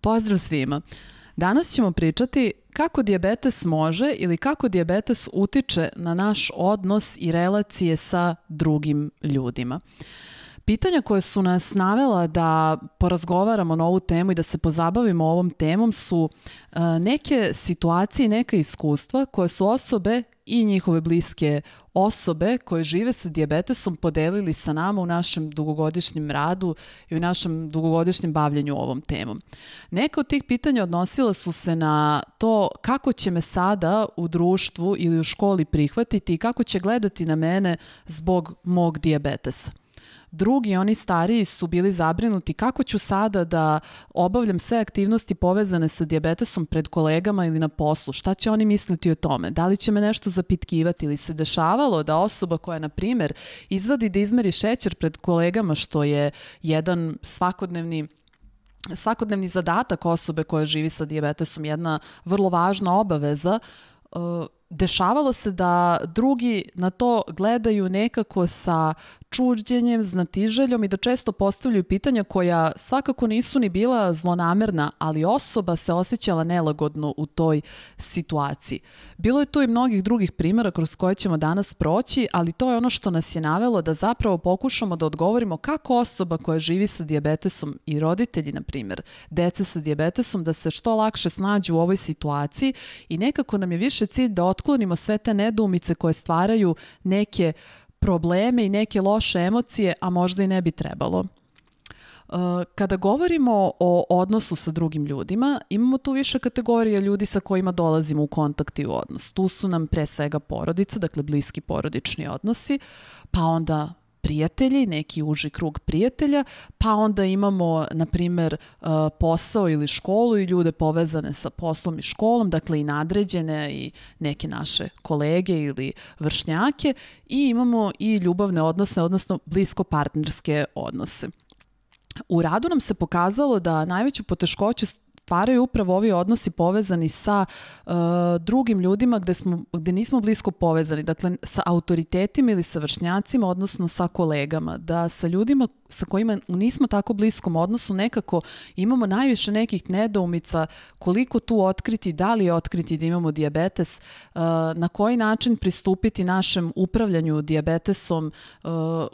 Pozdrav svima! Danas ćemo pričati kako dijabetes može ili kako dijabetes utiče na naš odnos i relacije sa drugim ljudima. Pitanja koje su nas navela da porazgovaramo na ovu temu i da se pozabavimo ovom temom su e, neke situacije i neka iskustva koje su osobe i njihove bliske osobe koje žive sa dijabetesom podelili sa nama u našem dugogodišnjem radu i u našem dugogodišnjem bavljenju ovom temom. Neka od tih pitanja odnosila su se na to kako će me sada u društvu ili u školi prihvatiti i kako će gledati na mene zbog mog dijabetesa. Drugi, oni stariji su bili zabrinuti kako ću sada da obavljam sve aktivnosti povezane sa diabetesom pred kolegama ili na poslu. Šta će oni misliti o tome? Da li će me nešto zapitkivati ili se dešavalo da osoba koja, na primer, izvadi da izmeri šećer pred kolegama, što je jedan svakodnevni svakodnevni zadatak osobe koja živi sa diabetesom, jedna vrlo važna obaveza, dešavalo se da drugi na to gledaju nekako sa čuđenjem, znatiželjom i da često postavljaju pitanja koja svakako nisu ni bila zlonamerna, ali osoba se osjećala nelagodno u toj situaciji. Bilo je tu i mnogih drugih primjera kroz koje ćemo danas proći, ali to je ono što nas je navelo da zapravo pokušamo da odgovorimo kako osoba koja živi sa dijabetesom i roditelji, na primjer, dece sa dijabetesom, da se što lakše snađu u ovoj situaciji i nekako nam je više cilj da otklonimo sve te nedoumice koje stvaraju neke probleme i neke loše emocije, a možda i ne bi trebalo. Uh, kada govorimo o odnosu sa drugim ljudima, imamo tu više kategorija ljudi sa kojima dolazimo u kontakt i u odnos. Tu su nam pre svega porodica, dakle bliski porodični odnosi, pa onda prijatelji, neki uži krug prijatelja, pa onda imamo, na primer, uh, posao ili školu i ljude povezane sa poslom i školom, dakle i nadređene i neke naše kolege ili vršnjake i imamo i ljubavne odnose, odnosno blisko partnerske odnose. U radu nam se pokazalo da najveću poteškoću stvaraju upravo ovi odnosi povezani sa uh, drugim ljudima gde, smo, gde nismo blisko povezani, dakle sa autoritetima ili sa vršnjacima, odnosno sa kolegama, da sa ljudima sa kojima nismo tako bliskom odnosu nekako imamo najviše nekih nedoumica koliko tu otkriti, da li je otkriti da imamo diabetes, uh, na koji način pristupiti našem upravljanju diabetesom, uh,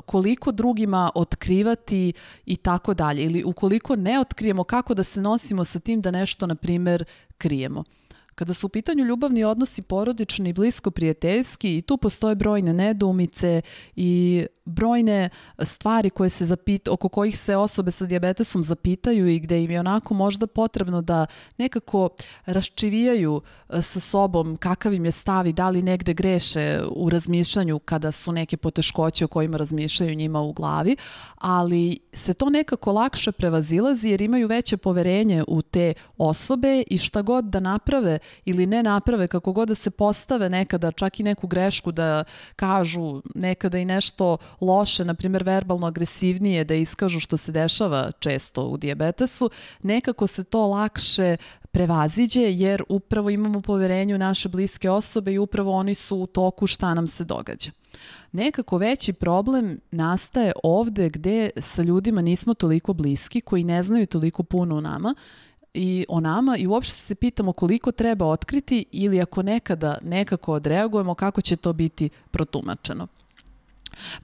koliko drugima otkrivati i tako dalje. Ili ukoliko ne otkrijemo kako da se nosimo sa tim da nešto, na primer, krijemo. Kada su u pitanju ljubavni odnosi porodični blisko prijateljski i tu postoje brojne nedoumice i brojne stvari koje se zapita, oko kojih se osobe sa dijabetesom zapitaju i gde im je onako možda potrebno da nekako raščivijaju e, sa sobom kakav im je stav i da li negde greše u razmišljanju kada su neke poteškoće o kojima razmišljaju njima u glavi, ali se to nekako lakše prevazilazi jer imaju veće poverenje u te osobe i šta god da naprave ili ne naprave, kako god da se postave nekada, čak i neku grešku da kažu nekada i nešto loše, na primjer verbalno agresivnije da iskažu što se dešava često u dijabetesu, nekako se to lakše prevaziđe jer upravo imamo poverenje u naše bliske osobe i upravo oni su u toku šta nam se događa. Nekako veći problem nastaje ovde gde sa ljudima nismo toliko bliski, koji ne znaju toliko puno o nama i o nama i uopšte se pitamo koliko treba otkriti ili ako nekada nekako odreagujemo kako će to biti protumačeno.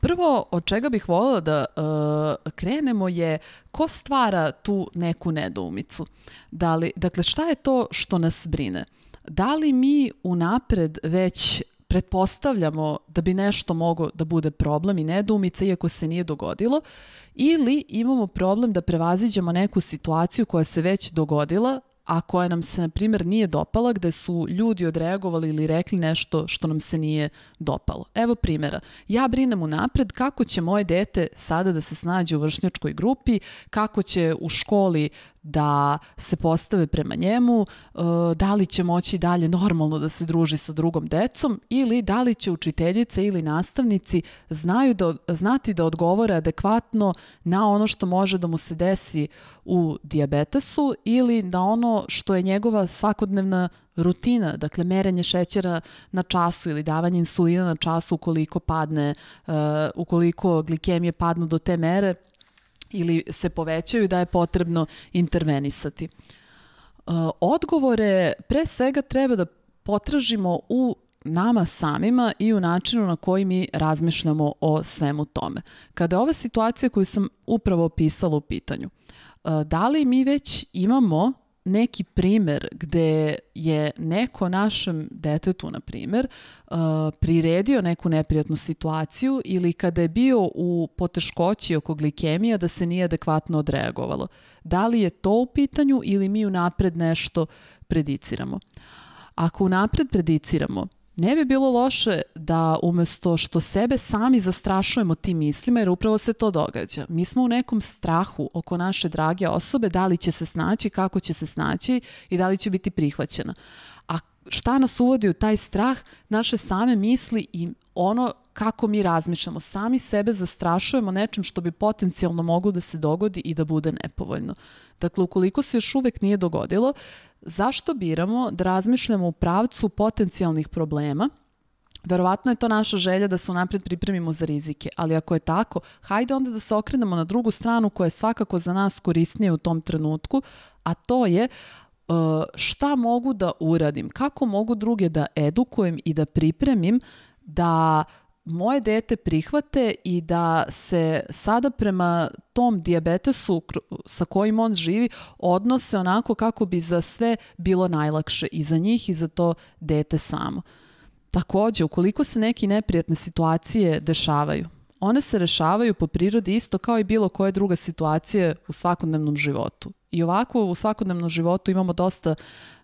Prvo, od čega bih voljela da uh, krenemo je ko stvara tu neku nedoumicu. Da li, dakle, šta je to što nas brine? Da li mi unapred već pretpostavljamo da bi nešto mogo da bude problem i nedoumica iako se nije dogodilo ili imamo problem da prevaziđemo neku situaciju koja se već dogodila a koja nam se, na primjer, nije dopala, gde su ljudi odreagovali ili rekli nešto što nam se nije dopalo. Evo primjera. Ja brinem unapred kako će moje dete sada da se snađe u vršnjačkoj grupi, kako će u školi da se postave prema njemu, e, da li će moći dalje normalno da se druži sa drugom decom ili da li će učiteljice ili nastavnici znaju da, znati da odgovore adekvatno na ono što može da mu se desi u diabetesu ili na ono što je njegova svakodnevna rutina, dakle merenje šećera na času ili davanje insulina na času ukoliko padne, uh, ukoliko glikemije padnu do te mere ili se povećaju da je potrebno intervenisati. odgovore pre svega treba da potražimo u nama samima i u načinu na koji mi razmišljamo o svemu tome. Kada je ova situacija koju sam upravo opisala u pitanju, da li mi već imamo neki primer gde je neko našem detetu, na primer, uh, priredio neku neprijatnu situaciju ili kada je bio u poteškoći oko glikemija da se nije adekvatno odreagovalo. Da li je to u pitanju ili mi unapred nešto prediciramo? Ako unapred prediciramo, ne bi bilo loše da umesto što sebe sami zastrašujemo tim mislima, jer upravo se to događa. Mi smo u nekom strahu oko naše drage osobe, da li će se snaći, kako će se snaći i da li će biti prihvaćena. A šta nas uvodi u taj strah? Naše same misli i ono kako mi razmišljamo. Sami sebe zastrašujemo nečem što bi potencijalno moglo da se dogodi i da bude nepovoljno. Dakle, ukoliko se još uvek nije dogodilo, zašto biramo da razmišljamo u pravcu potencijalnih problema, Verovatno je to naša želja da se unapred pripremimo za rizike, ali ako je tako, hajde onda da se okrenemo na drugu stranu koja je svakako za nas korisnija u tom trenutku, a to je šta mogu da uradim, kako mogu druge da edukujem i da pripremim da moje dete prihvate i da se sada prema tom diabetesu sa kojim on živi odnose onako kako bi za sve bilo najlakše i za njih i za to dete samo. Takođe, ukoliko se neke neprijatne situacije dešavaju, one se rešavaju po prirodi isto kao i bilo koje druga situacije u svakodnevnom životu. I ovako u svakodnevnom životu imamo dosta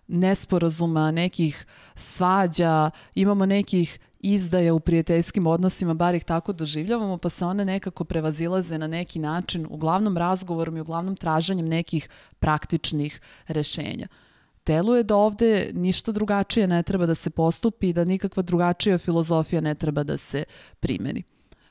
nesporazuma, nekih svađa, imamo nekih izdaja u prijateljskim odnosima, bar ih tako doživljavamo, pa se one nekako prevazilaze na neki način, uglavnom razgovorom i uglavnom traženjem nekih praktičnih rešenja. Deluje da ovde ništa drugačije ne treba da se postupi i da nikakva drugačija filozofija ne treba da se primeni.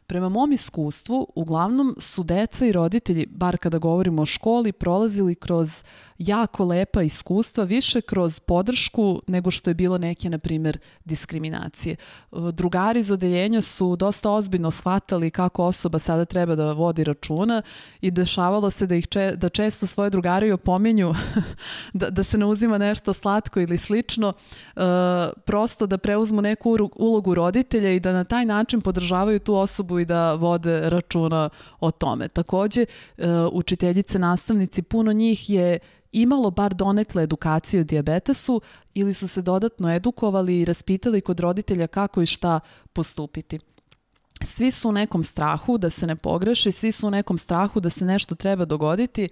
Prema mom iskustvu, uglavnom su deca i roditelji, bar kada govorimo o školi, prolazili kroz jako lepa iskustva, više kroz podršku nego što je bilo neke, na primer, diskriminacije. Drugari iz odeljenja su dosta ozbiljno shvatali kako osoba sada treba da vodi računa i dešavalo se da ih če, da često svoje drugari opominju da, da se ne uzima nešto slatko ili slično, uh, prosto da preuzmu neku ulogu roditelja i da na taj način podržavaju tu osobu i da vode računa o tome. Takođe, uh, učiteljice, nastavnici, puno njih je imalo bar donekle edukacije o diabetesu ili su se dodatno edukovali i raspitali kod roditelja kako i šta postupiti. Svi su u nekom strahu da se ne pogreši, svi su u nekom strahu da se nešto treba dogoditi,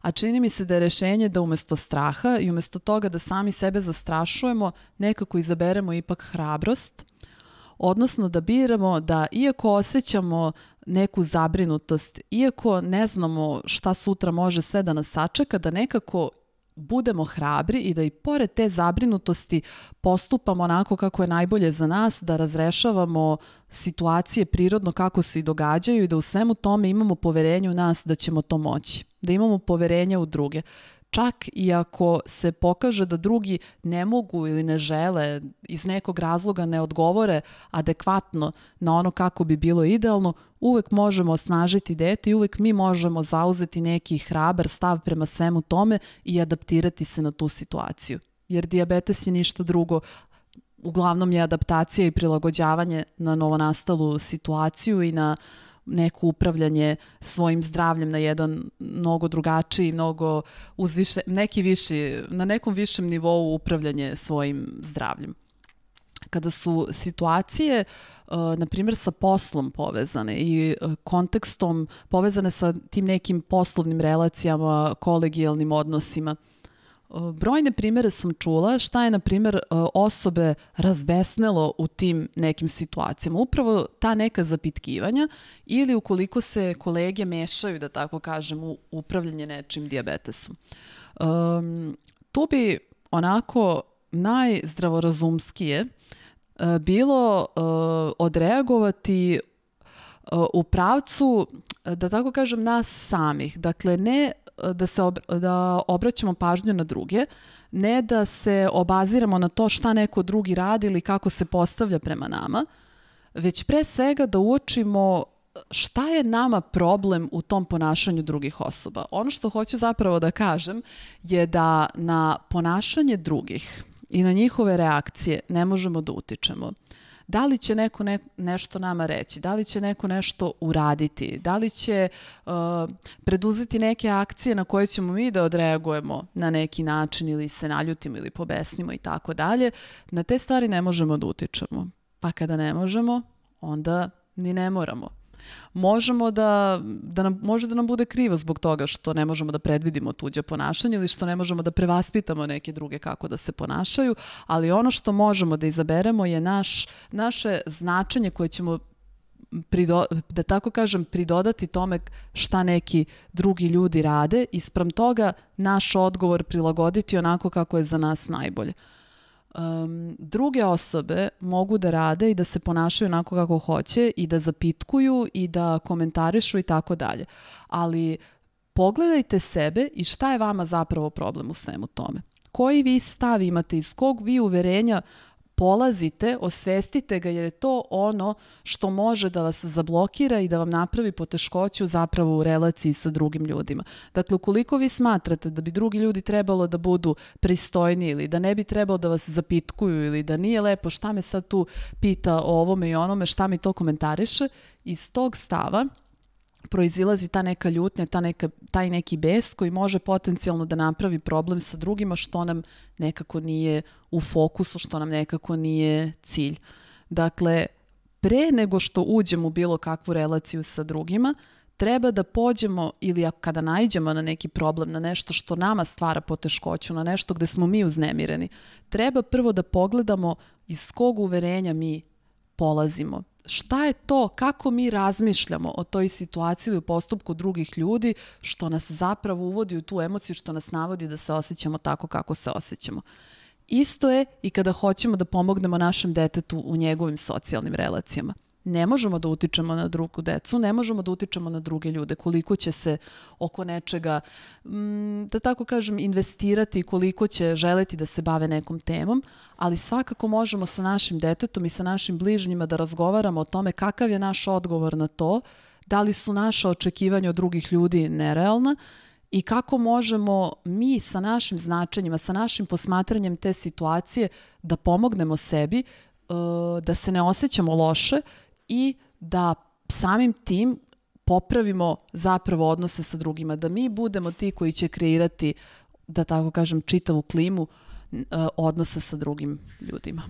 a čini mi se da je rešenje da umesto straha i umesto toga da sami sebe zastrašujemo, nekako izaberemo ipak hrabrost, odnosno da biramo da iako osjećamo neku zabrinutost, iako ne znamo šta sutra može sve da nas sačeka, da nekako budemo hrabri i da i pored te zabrinutosti postupamo onako kako je najbolje za nas, da razrešavamo situacije prirodno kako se i događaju i da u svemu tome imamo poverenje u nas da ćemo to moći, da imamo poverenje u druge čak i ako se pokaže da drugi ne mogu ili ne žele, iz nekog razloga ne odgovore adekvatno na ono kako bi bilo idealno, uvek možemo osnažiti dete i uvek mi možemo zauzeti neki hrabar stav prema svemu tome i adaptirati se na tu situaciju. Jer diabetes je ništa drugo, uglavnom je adaptacija i prilagođavanje na novonastalu situaciju i na uh, neko upravljanje svojim zdravljem na jedan mnogo drugačiji, mnogo uzviše, neki viši, na nekom višem nivou upravljanje svojim zdravljem. Kada su situacije, uh, na primjer, sa poslom povezane i uh, kontekstom povezane sa tim nekim poslovnim relacijama, kolegijalnim odnosima, Brojne primere sam čula šta je, na primer, e, osobe razbesnelo u tim nekim situacijama. Upravo ta neka zapitkivanja ili ukoliko se kolege mešaju, da tako kažem, u upravljanje nečim diabetesom. Um, tu bi onako najzdravorazumskije uh, bilo uh, odreagovati u pravcu, da tako kažem, nas samih. Dakle, ne da se ob, da obraćamo pažnju na druge, ne da se obaziramo na to šta neko drugi radi ili kako se postavlja prema nama, već pre svega da uočimo šta je nama problem u tom ponašanju drugih osoba? Ono što hoću zapravo da kažem je da na ponašanje drugih i na njihove reakcije ne možemo da utičemo. Da li će neko ne, nešto nama reći, da li će neko nešto uraditi, da li će uh, preduzeti neke akcije na koje ćemo mi da odreagujemo na neki način ili se naljutimo ili pobesnimo i tako dalje, na te stvari ne možemo da utičemo. Pa kada ne možemo, onda ni ne moramo možemo da, da nam, može da nam bude krivo zbog toga što ne možemo da predvidimo tuđe ponašanje ili što ne možemo da prevaspitamo neke druge kako da se ponašaju, ali ono što možemo da izaberemo je naš, naše značenje koje ćemo prido, da tako kažem, pridodati tome šta neki drugi ljudi rade i sprem toga naš odgovor prilagoditi onako kako je za nas najbolje um, druge osobe mogu da rade i da se ponašaju onako kako hoće i da zapitkuju i da komentarišu i tako dalje. Ali pogledajte sebe i šta je vama zapravo problem u svemu tome. Koji vi stav imate, iz kog vi uverenja polazite, osvestite ga jer je to ono što može da vas zablokira i da vam napravi poteškoću zapravo u relaciji sa drugim ljudima. Dakle, ukoliko vi smatrate da bi drugi ljudi trebalo da budu pristojni ili da ne bi trebalo da vas zapitkuju ili da nije lepo šta me sad tu pita o ovome i onome, šta mi to komentariše, iz tog stava proizilazi ta neka ljutnja, ta neka, taj neki bes koji može potencijalno da napravi problem sa drugima što nam nekako nije u fokusu, što nam nekako nije cilj. Dakle, pre nego što uđemo u bilo kakvu relaciju sa drugima, treba da pođemo ili kada najđemo na neki problem, na nešto što nama stvara poteškoću, na nešto gde smo mi uznemireni, treba prvo da pogledamo iz kog uverenja mi polazimo šta je to, kako mi razmišljamo o toj situaciji ili postupku drugih ljudi, što nas zapravo uvodi u tu emociju, što nas navodi da se osjećamo tako kako se osjećamo. Isto je i kada hoćemo da pomognemo našem detetu u njegovim socijalnim relacijama ne možemo da utičemo na drugu decu, ne možemo da utičemo na druge ljude, koliko će se oko nečega, mm, da tako kažem, investirati, koliko će želeti da se bave nekom temom, ali svakako možemo sa našim detetom i sa našim bližnjima da razgovaramo o tome kakav je naš odgovor na to, da li su naša očekivanja od drugih ljudi nerealna i kako možemo mi sa našim značenjima, sa našim posmatranjem te situacije da pomognemo sebi, uh, da se ne osjećamo loše i da samim tim popravimo zapravo odnose sa drugima, da mi budemo ti koji će kreirati, da tako kažem, čitavu klimu e, odnosa sa drugim ljudima.